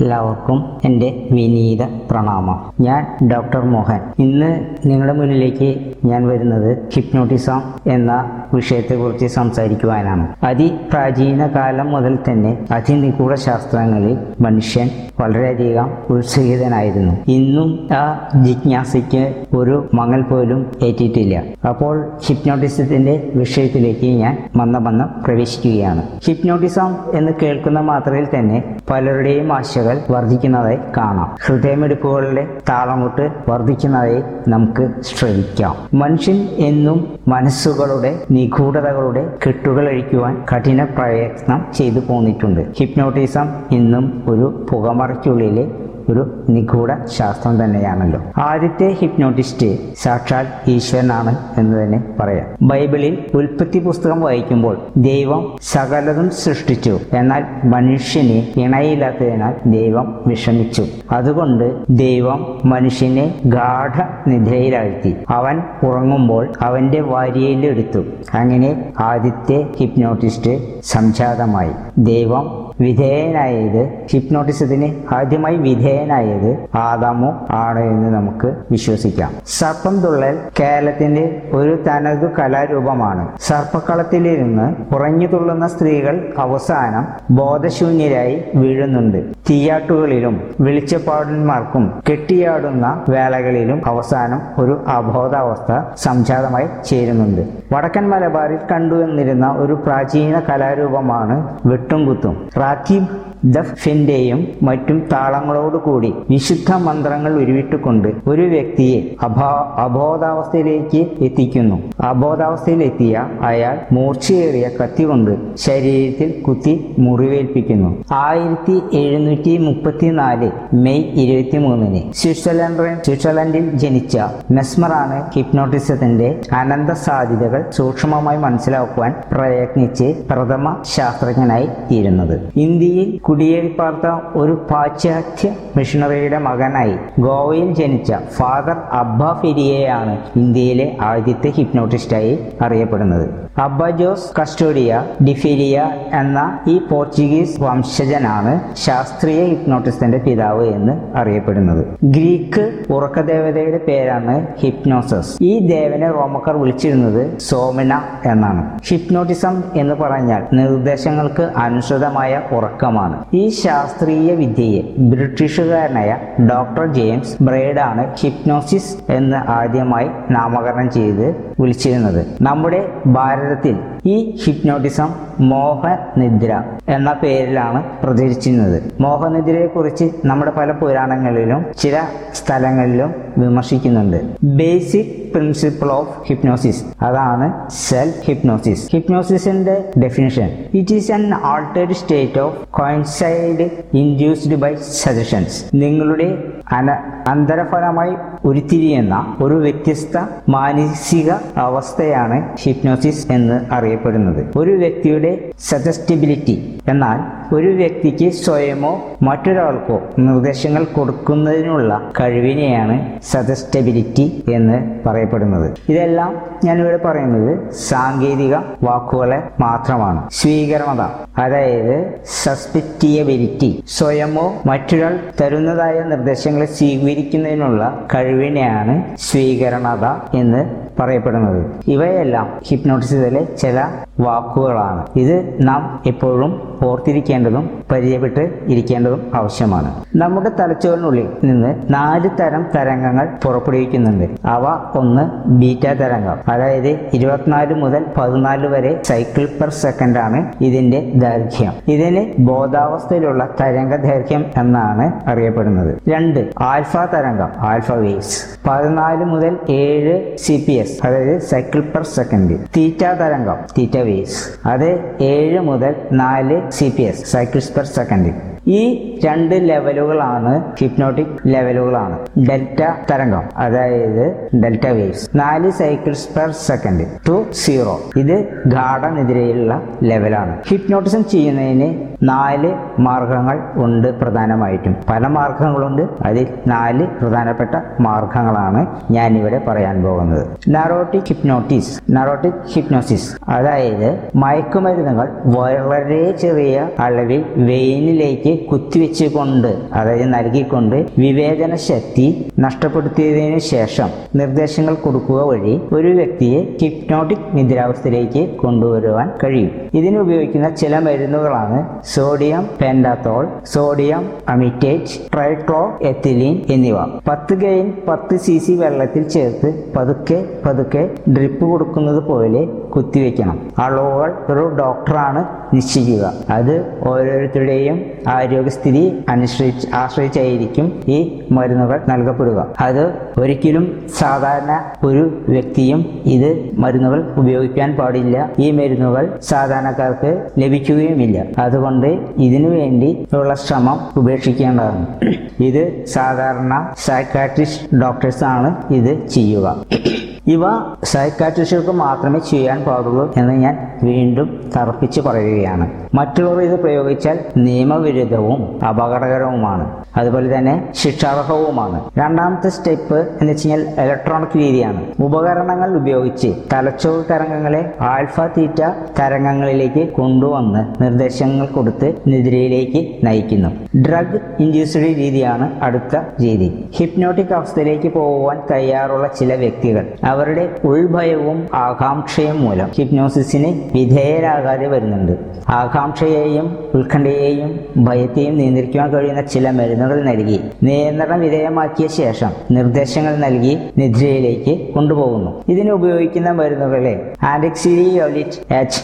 എല്ലാവർക്കും എന്റെ വിനീത പ്രണാമം. ഞാൻ ഡോക്ടർ മോഹൻ. ഇന്ന് നിങ്ങളുടെ മുന്നിലേക്ക് ഞാൻ വരുന്നത് ഹിപ്നോട്ടിസം എന്ന വിഷയത്തെക്കുറിച്ച് സംസാരിക്കുവാനാണ്. അതിപ്രാചീന കാലം മുതൽ തന്നെ അതിനിഗൂഢ ശാസ്ത്രങ്ങളിൽ മനുഷ്യൻ വളരെയധികം ഉത്സുകിതനായിരുന്നു. ഇന്നും ആ ജിജ്ഞാസയ്ക്ക് ഒരു മങ്ങൽ പോലും ഏറ്റിട്ടില്ല. അപ്പോൾ ഹിപ്നോട്ടിസത്തിന്റെ വിഷയത്തിലേക്ക് ഞാൻ മന്ദമന്ദം പ്രവേശിക്കുകയാണ്. ഹിപ്നോട്ടിസം എന്ന് കേൾക്കുന്ന മാത്രയിൽ തന്നെ പലരുടെയും ആശകൾ വർദ്ധിക്കുന്നതായി കാണാം. ഹൃദയമിടിപ്പുകളുടെ താളമുട്ട് വർദ്ധിക്കുന്നതായി നമുക്ക് ശ്രമിക്കാം മനുഷ്യൻ എന്നും മനസ്സുകളുടെ നിഗൂഢതകളുടെ കെട്ടുകൾ അഴിക്കുവാൻ കഠിന പ്രയത്നം ചെയ്തു പോന്നിട്ടുണ്ട്. ഹിപ്നോട്ടിസം ഇന്നും ഒരു പുകമറയ്ക്കുള്ളിലെ ഒരു നിഗൂഢ ശാസ്ത്രം തന്നെയാണല്ലോ. ആദ്യത്തെ ഹിപ്നോട്ടിസ്റ്റ് സാക്ഷാൽ ഈശ്വരനാണ് എന്ന് തന്നെ പറയാം. ബൈബിളിൽ ഉൽപ്പത്തി പുസ്തകം വായിക്കുമ്പോൾ ദൈവം സകലതും സൃഷ്ടിച്ചു. എന്നാൽ മനുഷ്യനെ ഇണയില്ലാത്തതിനാൽ ദൈവം വിഷമിച്ചു. അതുകൊണ്ട് ദൈവം മനുഷ്യനെ ഗാഠ നിദ്രയിലാഴ്ത്തി അവൻ ഉറങ്ങുമ്പോൾ അവന്റെ വാരിയയിലെടുത്തു അങ്ങനെ ആദ്യത്തെ ഹിപ്നോട്ടിസ്റ്റ് സംജാതമായി. ദൈവം വിധേയനായത്. ഹിപ്നോട്ടിസത്തിന് ആദ്യമായി വിധേയനായത് ആദാമു ആണ് എന്ന് നമുക്ക് വിശ്വസിക്കാം. സർപ്പം തുള്ളൽ കേരളത്തിന്റെ ഒരു തനതു കലാരൂപമാണ്. സർപ്പക്കളത്തിലിരുന്ന് ഉറഞ്ഞു തുള്ളുന്ന സ്ത്രീകൾ അവസാനം ബോധശൂന്യരായി വീഴുന്നുണ്ട്. തീയാട്ടുകളിലും വെളിച്ചപ്പാടന്മാർക്കും കെട്ടിയാടുന്ന വേളകളിലും അവസാനം ഒരു അബോധാവസ്ഥ സംജാതമായി ചേരുന്നുണ്ട്. വടക്കൻ മലബാറിൽ കണ്ടുവന്നിരുന്ന ഒരു പ്രാചീന കലാരൂപമാണ് വെട്ടും കുത്തും റാക്കീബ് ദഫിന്റെയും മറ്റും താളങ്ങളോടുകൂടി വിശുദ്ധ മന്ത്രങ്ങൾ ഉരുവിട്ടുകൊണ്ട് ഒരു വ്യക്തിയെ അഭാ അബോധാവസ്ഥയിലേക്ക് എത്തിക്കുന്നു. അബോധാവസ്ഥയിലെത്തിയ അയാൾ മൂർച്ചയേറിയ കത്തി കൊണ്ട് ശരീരത്തിൽ കുത്തി മുറിവേൽപ്പിക്കുന്നു. ആയിരത്തി എഴുന്നൂറ്റി മുപ്പത്തിനാല് മെയ് ഇരുപത്തി മൂന്നിന് സ്വിറ്റ്സർലൻഡ് സ്വിറ്റ്സർലൻഡിൽ ജനിച്ച മെസ്മറാണ് ഹിപ്നോട്ടിസത്തിന്റെ അനന്ത സാധ്യതകൾ സൂക്ഷ്മമായി മനസ്സിലാക്കുവാൻ പ്രയത്നിച്ച് പ്രഥമ ശാസ്ത്രജ്ഞനായി തീരുന്നത്. ഇന്ത്യയിൽ കുടിയേറിപ്പാർത്ത ഒരു പാശ്ചാത്യ മിഷണറിയുടെ മകനായി ഗോവയിൽ ജനിച്ച ഫാദർ അബ്ബ ഫെരിയെയാണ് ഇന്ത്യയിലെ ആദ്യത്തെ ഹിപ്നോട്ടിസ്റ്റായി അറിയപ്പെടുന്നത്. അബ്ബ ജോസ് കസ്റ്റോഡിയ ഡിഫീരിയ എന്ന ഈ പോർച്ചുഗീസ് വംശജനാണ് ശാസ്ത്രീയ ഹിപ്നോട്ടിസ്റ്റിന്റെ പിതാവ് എന്ന് അറിയപ്പെടുന്നത്. ഗ്രീക്ക് ഉറക്കദേവതയുടെ പേരാണ് ഹിപ്നോസസ്. ഈ ദേവനെ റോമക്കാർ വിളിച്ചിരുന്നത് സോമന എന്നാണ്. ഹിപ്നോട്ടിസം എന്ന് പറഞ്ഞാൽ നിർദ്ദേശങ്ങൾക്ക് അനുസൃതമായ ഉറക്കമാണ്. ഈ ശാസ്ത്രീയ വിദ്യയെ ബ്രിട്ടീഷുകാരനായ ഡോക്ടർ ജെയിംസ് ബ്രൈഡാണ് ഹിപ്നോസിസ് എന്ന് ആദ്യമായി നാമകരണം ചെയ്ത് വിളിച്ചിരുന്നത്. നമ്മുടെ ഭാരതത്തിൽ ഈ ഹിപ്നോട്ടിസം മോഹനിദ്ര എന്ന പേരിലാണ് പ്രചരിച്ചിരുന്നത്. മോഹനിദ്രയെക്കുറിച്ച് നമ്മുടെ പല പുരാണങ്ങളിലും ചില സ്ഥലങ്ങളിലും വിമർശിക്കുന്നുണ്ട്. ബേസിക് പ്രിൻസിപ്പിൾ ഓഫ് ഹിപ്നോസിസ് അതാണ് self hypnosis. ഹിപ്നോസിസിന്റെ definition it is an altered state of conscious induced by suggestions നിങ്ങളുടെ അന അന്തരഫലമായി ഉരുത്തിരിയുന്ന ഒരു വ്യത്യസ്ത മാനസിക അവസ്ഥയാണ് ഹിപ്നോസിസ് എന്ന് അറിയപ്പെടുന്നത്. ഒരു വ്യക്തിയുടെ സജസ്റ്റബിലിറ്റി എന്നാൽ ഒരു വ്യക്തിക്ക് സ്വയമോ മറ്റൊരാൾക്കോ നിർദ്ദേശങ്ങൾ കൊടുക്കുന്നതിനുള്ള കഴിവിനെയാണ് സജസ്റ്റബിലിറ്റി എന്ന് പറയപ്പെടുന്നത്. ഇതെല്ലാം ഞാനിവിടെ പറയുന്നത് സാങ്കേതിക വാക്കുകളെ മാത്രമാണ്. സ്വീകരണത അതായത് സസ്പെക്റ്റിയബിലിറ്റി സ്വയമോ മറ്റൊരാൾ തരുന്നതായ നിർദ്ദേശങ്ങളെ സ്വീകരിക്കുന്നതിനുള്ള കഴിവിനെയാണ് സ്വീകരണത എന്ന് പറയപ്പെടുന്നത്. ഇവയെല്ലാം ഹിപ്നോട്ടിസിലെ ചില വാക്കുകളാണ്. ഇത് നാം എപ്പോഴും ഓർത്തിരിക്കേണ്ടതും പരിചയപ്പെട്ട് ഇരിക്കേണ്ടതും ആവശ്യമാണ്. നമ്മുടെ തലച്ചോറിനുള്ളിൽ നിന്ന് നാല് തരം തരംഗങ്ങൾ പുറപ്പെടുവിക്കുന്നുണ്ട്. അവ ഒന്ന് ബീറ്റ തരംഗം. അതായത് ഇരുപത്തിനാല് മുതൽ പതിനാല് വരെ സൈക്കിൾ പെർ സെക്കൻഡ് ആണ് ഇതിന്റെ ദൈർഘ്യം. ഇതിന് ബോധാവസ്ഥയിലുള്ള തരംഗ ദൈർഘ്യം എന്നാണ് അറിയപ്പെടുന്നത്. രണ്ട് ആൽഫ തരംഗം ആൽഫ വേവ്സ്. പതിനാല് മുതൽ ഏഴ് സി പി എസ് അതായത് സൈക്കിൾ പെർ സെക്കൻഡ് തീറ്റ തരംഗം. തീറ്റ വേസ് അത് ഏഴ് മുതൽ നാല് C P S cycles per second ഈ രണ്ട് ലെവലുകളാണ് ഹിപ്നോട്ടിക് ലെവലുകളാണ്. ഡെൽറ്റ തരംഗം അതായത് ഡെൽറ്റ വേവ്സ്. നാല് cycles per second to zero ഇത് ഗാഠനെതിരെയുള്ള ലെവലാണ്. ഹിപ്നോട്ടിസം ചെയ്യുന്നതിന് നാല് മാർഗങ്ങൾ ഉണ്ട് പ്രധാനമായിട്ടും. പല മാർഗങ്ങളുണ്ട്. അതിൽ നാല് പ്രധാനപ്പെട്ട മാർഗങ്ങളാണ് ഞാനിവിടെ പറയാൻ പോകുന്നത്. നറോട്ടിക് ഹിപ്നോട്ടിസ് നറോട്ടിക് ഹിപ്നോസിസ് അതായത് മയക്കുമരുന്നുകൾ വളരെ ചെറിയ അളവിൽ വെയിനിലേക്ക് നിദ്രയിലേക്ക് കുത്തിവെച്ചുകൊണ്ട് അതായത് നൽകിക്കൊണ്ട് വിവേചന ശക്തി നഷ്ടപ്പെടുത്തിയതിനു ശേഷം നിർദ്ദേശങ്ങൾ കൊടുക്കുക വഴി ഒരു വ്യക്തിയെ ഹിപ്നോട്ടിക് നിദ്രാവസ്ഥയിലേക്ക് കൊണ്ടുവരുവാൻ കഴിയും. ഇതിന് ഉപയോഗിക്കുന്ന ചില മരുന്നുകളാണ് സോഡിയം പെൻഡാത്തോൾ സോഡിയം അമിറ്റേറ്റ് ട്രൈക്ലോ എത്തിലീൻ എന്നിവ. പത്ത് ഗെയിൻ പത്ത് സി സി വെള്ളത്തിൽ ചേർത്ത് പതുക്കെ പതുക്കെ ഡ്രിപ്പ് കൊടുക്കുന്നത് പോലെ കുത്തിവെക്കണം. അളവുകൾ ഒരു ഡോക്ടറാണ് നിശ്ചയിക്കുക. അത് ഓരോരുത്തരുടെയും ആരോഗ്യസ്ഥിതി അനുസരിച്ച് ആശ്രയിച്ചായിരിക്കും ഈ മരുന്നുകൾ നൽകപ്പെടുക. അത് ഒരിക്കലും സാധാരണ ഒരു വ്യക്തിയും ഇത് മരുന്നുകൾ ഉപയോഗിക്കാൻ പാടില്ല. ഈ മരുന്നുകൾ സാധാരണക്കാർക്ക് ലഭിക്കുകയുമില്ല. അതുകൊണ്ട് ഇതിനു വേണ്ടി ഉള്ള ശ്രമം ഉപേക്ഷിക്കേണ്ടതാണ്. ഇത് സാധാരണ സൈക്കാട്രിസ്റ്റ് ഡോക്ടേഴ്സാണ് ഇത് ചെയ്യുക. ഇവ സൈക്കാട്രിസ്റ്റുകൾക്ക് മാത്രമേ ചെയ്യാൻ പാടുള്ളൂ എന്ന് ഞാൻ വീണ്ടും തർപ്പിച്ച് പറയുകയാണ്. മറ്റുള്ളവർ ഇത് പ്രയോഗിച്ചാൽ നിയമവിരുദ്ധവും അപകടകരവുമാണ്. അതുപോലെ തന്നെ ശിക്ഷാർഹവുമാണ്. രണ്ടാമത്തെ സ്റ്റെപ്പ് എന്ന് വെച്ച് കഴിഞ്ഞാൽ ഇലക്ട്രോണിക് രീതിയാണ്. ഉപകരണങ്ങൾ ഉപയോഗിച്ച് തലച്ചോർ തരംഗങ്ങളെ ആൽഫ തീറ്റ തരംഗങ്ങളിലേക്ക് കൊണ്ടുവന്ന് നിർദ്ദേശങ്ങൾ കൊടുത്ത് നിദ്രയിലേക്ക് നയിക്കുന്നു. ഡ്രഗ് ഇൻഡ്യൂസ്ഡ് രീതിയാണ് അടുത്ത രീതി. ഹിപ്നോട്ടിക് അവസ്ഥയിലേക്ക് പോകുവാൻ തയ്യാറുള്ള ചില വ്യക്തികൾ. അവരുടെ ഉൾഭയവും ആകാംക്ഷയും മൂലം ഹിപ്നോസിസിന് വിധേയരാകാതെ വരുന്നുണ്ട്. ആകാംക്ഷയെയും ഉത്കണ്ഠയെയും ഭയത്തെയും നിയന്ത്രിക്കുവാൻ കഴിയുന്ന ചില മരുന്നുകൾ നൽകി നിയന്ത്രണ വിധേയമാക്കിയ ശേഷം നിർദ്ദേശങ്ങൾ നൽകി നിദ്രയിലേക്ക് കൊണ്ടുപോകുന്നു. ഇതിന് ഉപയോഗിക്കുന്ന മരുന്നുകളെ ആൻഡിക്സിലിയോലിറ്റ് എച്ച്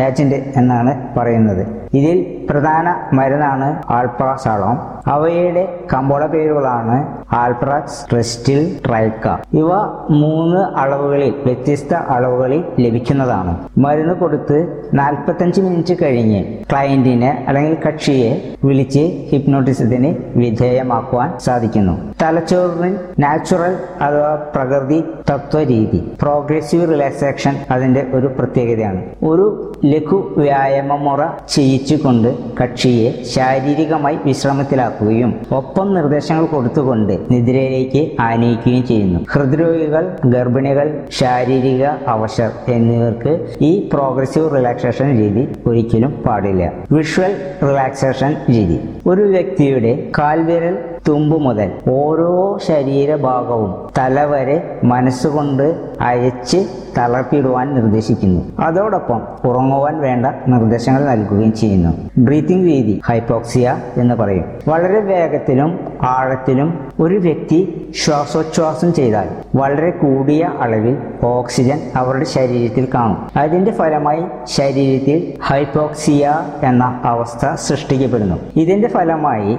ഏജന്റ് എന്നാണ് പറയുന്നത്. ഇതിൽ പ്രധാന മരുന്നാണ് ആൾപ്രാസാളോം അവയുടെ കമ്പോള പേരുകളാണ് ആൽപ്രാക്സ് ട്രിസ്റ്റിൽ ട്രൈക്ക. ഇവ മൂന്ന് അളവുകളിൽ വ്യത്യസ്ത അളവുകളിൽ ലഭിക്കുന്നതാണ്. മരുന്ന് കൊടുത്ത് നാൽപ്പത്തഞ്ച് മിനിറ്റ് കഴിഞ്ഞ് ക്ലയന്റിനെ അല്ലെങ്കിൽ കക്ഷിയെ വിളിച്ച് ഹിപ്നോട്ടിസത്തിന് വിധേയമാക്കുവാൻ സാധിക്കുന്നു. തലച്ചോറിന് നാച്ചുറൽ അഥവാ പ്രകൃതി തത്വരീതി പ്രോഗ്രസീവ് റിലാക്സേഷൻ അതിന്റെ ഒരു പ്രത്യേകതയാണ്. ഒരു ലഘു വ്യായാമ മുറ ചെയ്യിച്ചുകൊണ്ട് കക്ഷിയെ ശാരീരികമായി വിശ്രമത്തിലാക്കുകയും ഒപ്പം നിർദ്ദേശങ്ങൾ കൊടുത്തുകൊണ്ട് നിദ്രയിലേക്ക് ആനയിക്കുകയും ചെയ്യുന്നു. ഹൃദ്രോഗികൾ ഗർഭിണികൾ ശാരീരിക അവശർ എന്നിവർക്ക് ഈ പ്രോഗ്രസീവ് റിലാക്സേഷൻ രീതി ഒരിക്കലും പാടില്ല. വിഷ്വൽ റിലാക്സേഷൻ രീതി. ഒരു വ്യക്തിയുടെ കാൽവിരൽ തുമ്പ് മുതൽ ഓരോ ശരീരഭാഗവും തലവരെ മനസ്സുകൊണ്ട് അയച്ച് തളർത്തിയിടുവാൻ നിർദ്ദേശിക്കുന്നു. അതോടൊപ്പം ഉറങ്ങുവാൻ വേണ്ട നിർദ്ദേശങ്ങൾ നൽകുകയും ചെയ്യുന്നു. ബ്രീത്തിങ് രീതി ഹൈപ്പോക്സിയ എന്ന് പറയും. വളരെ വേഗത്തിലും ആഴത്തിലും ഒരു വ്യക്തി ശ്വാസോച്ഛ്വാസം ചെയ്താൽ വളരെ കൂടിയ അളവിൽ ഓക്സിജൻ അവരുടെ ശരീരത്തിൽ കാണും. അതിന്റെ ഫലമായി ശരീരത്തിൽ ഹൈപ്പോക്സിയ എന്ന അവസ്ഥ സൃഷ്ടിക്കപ്പെടുന്നു. ഇതിന്റെ ഫലമായി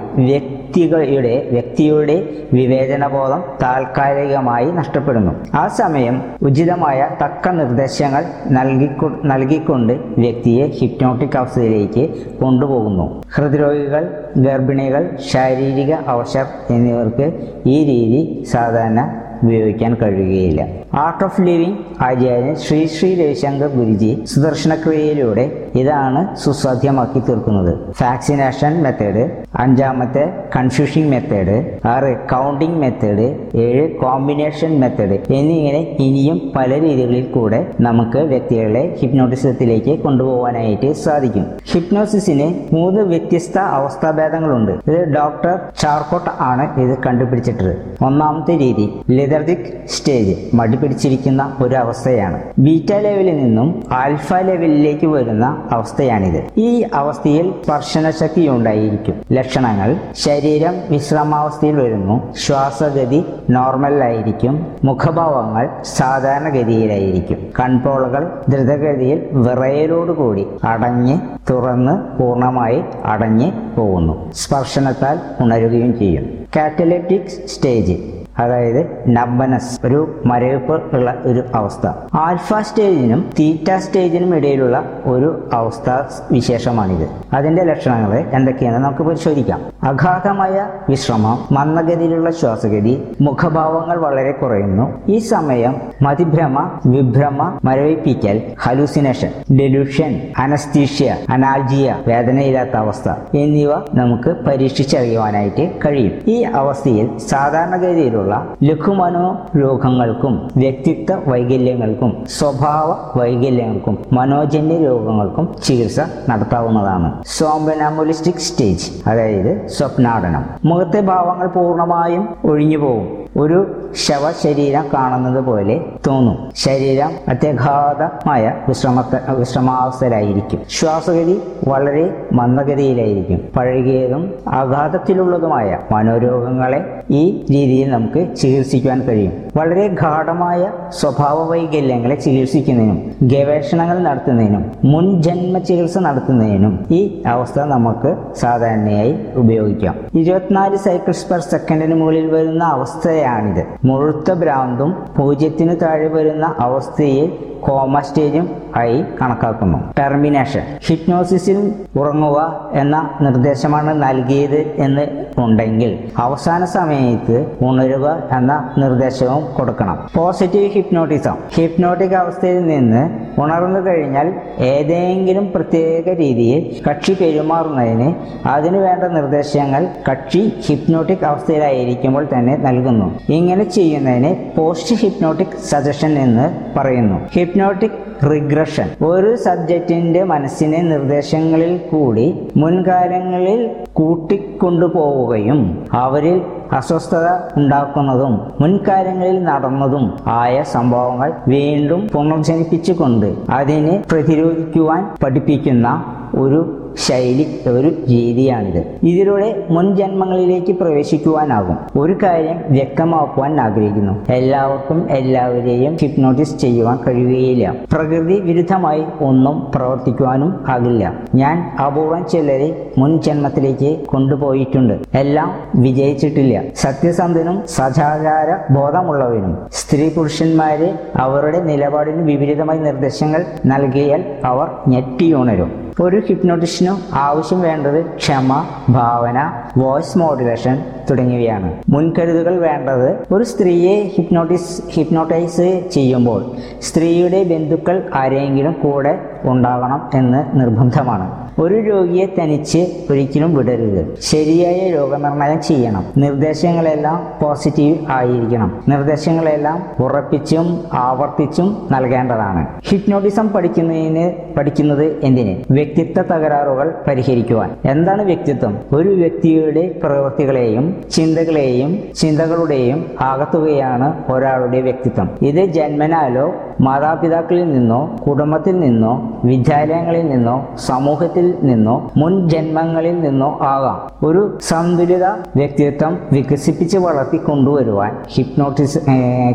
വ്യക്തികളുടെ വ്യക്തിയുടെ വിവേചനബോധം താൽക്കാലികമായി നഷ്ടപ്പെടുന്നു. ആ സമയം ഉചിതമായ തക്ക നിർദ്ദേശങ്ങൾ നൽകിക്കൊ നൽകിക്കൊണ്ട് വ്യക്തിയെ ഹിപ്നോട്ടിക് അവസ്ഥയിലേക്ക് കൊണ്ടുപോകുന്നു. ഹൃദ്രോഗികൾ ഗർഭിണികൾ ശാരീരിക അവശർ എന്നിവർക്ക് ഈ രീതി സാധാരണ ഉപയോഗിക്കാൻ കഴിയുകയില്ല. ആർട്ട് ഓഫ് ലിവിംഗ് ആചാര്യൻ ശ്രീ ശ്രീ രവിശങ്കർ ഗുരുജി സുദർശനക്രിയയിലൂടെ ഇതാണ് സുസാധ്യമാക്കി തീർക്കുന്നത്. വാക്സിനേഷൻ മെത്തേഡ് അഞ്ചാമത്തെ കൺഫ്യൂഷിംഗ് മെത്തേഡ് ആറ് കൗണ്ടിംഗ് മെത്തേഡ് ഏഴ് കോമ്പിനേഷൻ മെത്തേഡ് എന്നിങ്ങനെ ഇനിയും പല രീതികളിൽ കൂടെ നമുക്ക് വ്യക്തികളെ ഹിപ്നോട്ടിസത്തിലേക്ക് കൊണ്ടുപോകാനായിട്ട് സാധിക്കും. ഹിപ്നോസിസിന് മൂന്ന് വ്യത്യസ്ത അവസ്ഥാഭേദങ്ങളുണ്ട്. ഇത് ഡോക്ടർ ചാർക്കോട്ട് ആണ് ഇത് കണ്ടുപിടിച്ചിട്ടത്. ഒന്നാമത്തെ രീതി ലിതർജിക് സ്റ്റേജ് മടിപിടിച്ചിരിക്കുന്ന ഒരു അവസ്ഥയാണ് ബീറ്റ ലെവലിൽ നിന്നും ആൽഫ ലെവലിലേക്ക് വരുന്ന അവസ്ഥയാണിത്. ഈ അവസ്ഥയിൽ സ്പർശനശക്തി ഉണ്ടായിരിക്കും. ലക്ഷണങ്ങൾ ശരീരം വിശ്രമാവസ്ഥയിൽ വരുന്നു. ശ്വാസഗതി നോർമലായിരിക്കും മുഖഭാവങ്ങൾ സാധാരണഗതിയിലായിരിക്കും. കൺപോളകൾ ദ്രുതഗതിയിൽ വിറയലോടുകൂടി അടഞ്ഞ് തുറന്ന് പൂർണമായി അടഞ്ഞ് പോകുന്നു. സ്പർശനത്താൽ ഉണരുകയും ചെയ്യും. കാറ്റലറ്റിക് സ്റ്റേജ് അതായത് നബ്ബനസ് ഒരു മരവിപ്പ് ഉള്ള ഒരു അവസ്ഥ. ആൽഫ സ്റ്റേജിനും തീറ്റ സ്റ്റേജിനും ഇടയിലുള്ള ഒരു അവസ്ഥ വിശേഷമാണിത്. അതിന്റെ ലക്ഷണങ്ങൾ എന്തൊക്കെയാണെന്ന് നമുക്ക് പരിശോധിക്കാം. അഗാധമായ വിശ്രമം മന്ദഗതിയിലുള്ള ശ്വാസഗതി മുഖഭാവങ്ങൾ വളരെ കുറയുന്നു. ഈ സമയം മതിഭ്രമ വിഭ്രമ മരവിപ്പിക്കൽ ഹലൂസിനേഷൻ ഡെലൂഷൻ അനസ്തീഷ്യ അനാൽജിയ വേദനയില്ലാത്ത അവസ്ഥ എന്നിവ നമുക്ക് പരീക്ഷിച്ചറിയുവാനായിട്ട് കഴിയും. ഈ അവസ്ഥയിൽ സാധാരണഗതിയിലുള്ള ലഘുമനോ രോഗങ്ങൾക്കും വ്യക്തിത്വ വൈകല്യങ്ങൾക്കും സ്വഭാവ വൈകല്യങ്ങൾക്കും മനോജന്യ രോഗങ്ങൾക്കും ചികിത്സ നടത്താവുന്നതാണ്. സോംബനാമുലിസ്റ്റിക് സ്റ്റേജ് അതായത് സ്വപ്നാടനം. മുഖത്തെ ഭാവങ്ങൾ പൂർണമായും ഒഴിഞ്ഞു പോകും ഒരു ശവശരീരം കാണുന്നത് പോലെ തോന്നും. ശരീരം അത്യഘാതമായ വിശ്രമത്ത വിശ്രമാവസ്ഥയിലായിരിക്കും. ശ്വാസഗതി വളരെ മന്ദഗതിയിലായിരിക്കും. പഴകിയതും ആഘാതത്തിലുള്ളതുമായ മനോരോഗങ്ങളെ ഈ രീതിയിൽ നമുക്ക് ചികിത്സിക്കുവാൻ കഴിയും. വളരെ ഗാഠമായ സ്വഭാവ വൈകല്യങ്ങളെ ചികിത്സിക്കുന്നതിനും ഗവേഷണങ്ങൾ നടത്തുന്നതിനും മുൻജന്മ ചികിത്സ നടത്തുന്നതിനും ഈ അവസ്ഥ നമുക്ക് സാധാരണയായി ഉപയോഗിക്കാം. ഇരുപത്തിനാല് സൈക്കിൾസ് പെർ സെക്കൻഡിന് മുകളിൽ വരുന്ന അവസ്ഥയാണിത്. മുഴുത്ത ഭ്രാന്തും പൂജ്യത്തിന് താഴെ വരുന്ന അവസ്ഥയെ കോമ സ്റ്റേജും ആയി കണക്കാക്കുന്നു. ടെർമിനേഷൻ. ഹിപ്നോസിസിൽ ഉറങ്ങുക എന്ന നിർദ്ദേശമാണ് നൽകിയത് എന്ന് ഉണ്ടെങ്കിൽ അവസാന സമയത്ത് ഉണരുക എന്ന നിർദ്ദേശവും കൊടുക്കണം. പോസിറ്റീവ് ഹിപ്നോട്ടിസം ഹിപ്നോട്ടിക് അവസ്ഥയിൽ നിന്ന് ഉണർന്നു കഴിഞ്ഞാൽ ഏതെങ്കിലും പ്രത്യേക രീതിയിൽ കക്ഷി പെരുമാറുന്നതിന് അതിനു വേണ്ട നിർദ്ദേശങ്ങൾ കക്ഷി ഹിപ്നോട്ടിക് അവസ്ഥയിലായിരിക്കുമ്പോൾ തന്നെ നൽകുന്നു. ഇങ്ങനെ ചെയ്യുന്നതിന് പോസ്റ്റ് ഹിപ്നോട്ടിക് സജഷൻ എന്ന് പറയുന്നു. ഹിപ്നോട്ടിക് റിഗ്രഷൻ ഒരു സബ്ജക്റ്റിന്റെ മനസ്സിനെ നിർദ്ദേശങ്ങളിൽ കൂടി മുൻകാലങ്ങളിൽ കൂട്ടിക്കൊണ്ടുപോവുകയും അവരിൽ അസ്വസ്ഥത ഉണ്ടാക്കുന്നതും മുൻകാലങ്ങളിൽ നടന്നതും ആയ സംഭവങ്ങൾ വീണ്ടും പുനർജനിപ്പിച്ചുകൊണ്ട് അതിനെ പ്രതിരോധിക്കുവാൻ പഠിപ്പിക്കുന്ന ഒരു ശൈലി ഒരു രീതിയാണിത്. ഇതിലൂടെ മുൻ ജന്മങ്ങളിലേക്ക് പ്രവേശിക്കുവാനാകും. ഒരു കാര്യം വ്യക്തമാക്കുവാൻ ആഗ്രഹിക്കുന്നു. എല്ലാവർക്കും എല്ലാവരെയും ഹിപ്നോട്ടിസ് ചെയ്യുവാൻ കഴിയുകയില്ല. പ്രകൃതി വിരുദ്ധമായി ഒന്നും പ്രവർത്തിക്കുവാനും ആകില്ല. ഞാൻ അപൂർവം ചിലരെ മുൻ ജന്മത്തിലേക്ക് കൊണ്ടുപോയിട്ടുണ്ട്. എല്ലാം വിജയിച്ചിട്ടില്ല. സത്യസന്ധനും സദാചാര ബോധമുള്ളവരും സ്ത്രീ പുരുഷന്മാരെ അവരുടെ നിലപാടിന് വിപരീതമായി നിർദ്ദേശങ്ങൾ നൽകിയാൽ അവർ ഞെട്ടിയുണരും. ഒരു ഹിപ്നോട്ടിസ്റ്റിനു ആവശ്യം വേണ്ടത് ക്ഷമ ഭാവന വോയിസ് മോഡുലേഷൻ തുടങ്ങിയവയാണ്. മുൻകരുതുകൾ വേണ്ടത് ഒരു സ്ത്രീയെ ഹിപ്നോട്ടിസ് ഹിപ്നോട്ടൈസ് ചെയ്യുമ്പോൾ സ്ത്രീയുടെ ബന്ധുക്കൾ ആരെങ്കിലും കൂടെ ഉണ്ടാകണം എന്ന് നിർബന്ധമാണ്. ഒരു രോഗിയെ തനിച്ച് ഒരിക്കലും വിടരുത്. ശരിയായ രോഗനിർണയം ചെയ്യണം. നിർദ്ദേശങ്ങളെല്ലാം പോസിറ്റീവ് ആയിരിക്കണം. നിർദ്ദേശങ്ങളെല്ലാം ഉറപ്പിച്ചും ആവർത്തിച്ചും നൽകേണ്ടതാണ്. ഹിപ്നോട്ടിസം പഠിക്കുന്നതിന് പഠിക്കുന്നത് എന്തിന്? വ്യക്തിത്വ തകരാറുകൾ പരിഹരിക്കുവാൻ. എന്താണ് വ്യക്തിത്വം? ഒരു വ്യക്തിയുടെ പ്രവൃത്തികളെയും ചിന്തകളെയും ചിന്തകളുടെയും ആകത്തുകയാണ് ഒരാളുടെ വ്യക്തിത്വം. ഇത് ജന്മനാലോ മാതാപിതാക്കളിൽ നിന്നോ കുടുംബത്തിൽ നിന്നോ വിദ്യാലയങ്ങളിൽ നിന്നോ സമൂഹത്തിൽ നിന്നോ മുൻ ജന്മങ്ങളിൽ നിന്നോ ആകാം. ഒരു സന്തുലിത വ്യക്തിത്വം വികസിപ്പിച്ച് വളർത്തി കൊണ്ടുവരുവാൻ ഹിപ്നോട്ടിസ്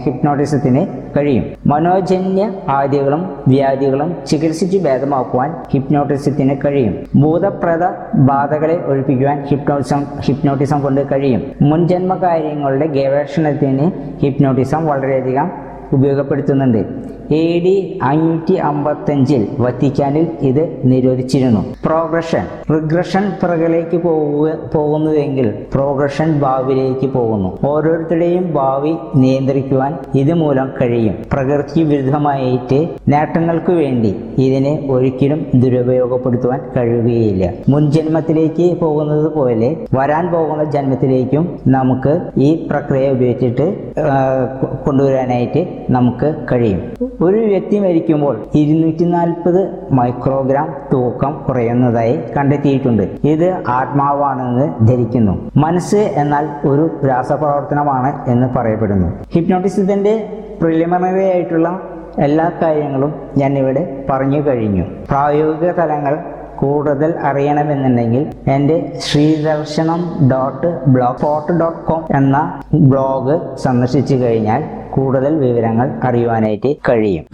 ഹിപ്നോട്ടിസത്തിന് കഴിയും. മനോജന്യ ആദികളും വ്യാധികളും ചികിത്സിച്ച് ഭേദമാക്കുവാൻ ഹിപ്നോട്ടിസത്തിന് കഴിയും. ഭൂതപ്രത ബാധകളെ ഒഴിപ്പിക്കുവാൻ ഹിപ്നോട്ടിസം ഹിപ്നോട്ടിസം കൊണ്ട് കഴിയും. മുൻജന്മ കാര്യങ്ങളുടെ ഗവേഷണത്തിന് ഹിപ്നോട്ടിസം വളരെയധികം ഉപയോഗപ്പെടുത്തുന്നുണ്ട്. എ ഡി അഞ്ഞൂറ്റി അമ്പത്തഞ്ചിൽ വത്തിക്കാനിൽ ഇത് നിരോധിച്ചിരുന്നു. പ്രോഗ്രഷൻ റിഗ്രഷൻ പിറകിലേക്ക് പോവുക പോകുന്നുവെങ്കിൽ പ്രോഗ്രഷൻ ഭാവിയിലേക്ക് പോകുന്നു. ഓരോരുത്തരുടെയും ഭാവി നിയന്ത്രിക്കുവാൻ ഇതുമൂലം കഴിയും. പ്രകൃതി വിരുദ്ധമായിട്ട് നേട്ടങ്ങൾക്ക് വേണ്ടി ഇതിനെ ഒരിക്കലും ദുരുപയോഗപ്പെടുത്തുവാൻ കഴിയുകയില്ല. മുൻ ജന്മത്തിലേക്ക് പോകുന്നത് പോലെ വരാൻ പോകുന്ന ജന്മത്തിലേക്കും നമുക്ക് ഈ പ്രക്രിയ ഉപയോഗിച്ചിട്ട് കൊണ്ടുവരാനായിട്ട് നമുക്ക് കഴിയും. ഒരു വ്യക്തി മരിക്കുമ്പോൾ ഇരുന്നൂറ്റി നാൽപ്പത് മൈക്രോഗ്രാം തൂക്കം കുറയുന്നതായി കണ്ടെത്തിയിട്ടുണ്ട്. ഇത് ആത്മാവാണെന്ന് ധരിക്കുന്നു. മനസ്സ് എന്നാൽ ഒരു രാസപ്രവർത്തനമാണ് എന്ന് പറയപ്പെടുന്നു. ഹിപ്നോട്ടിസത്തിന്റെ പ്രിലിമിനറി ആയിട്ടുള്ള എല്ലാ കാര്യങ്ങളും ഞാൻ ഇവിടെ പറഞ്ഞു കഴിഞ്ഞു. പ്രായോഗിക തലങ്ങൾ കൂടുതൽ അറിയണമെന്നുണ്ടെങ്കിൽ എന്റെ Sreedarshanam dot blogspot dot com എന്ന ബ്ലോഗ് സന്ദർശിച്ചു കഴിഞ്ഞാൽ കൂടുതൽ വിവരങ്ങൾ അറിയുവാനായിട്ട് കഴിയും.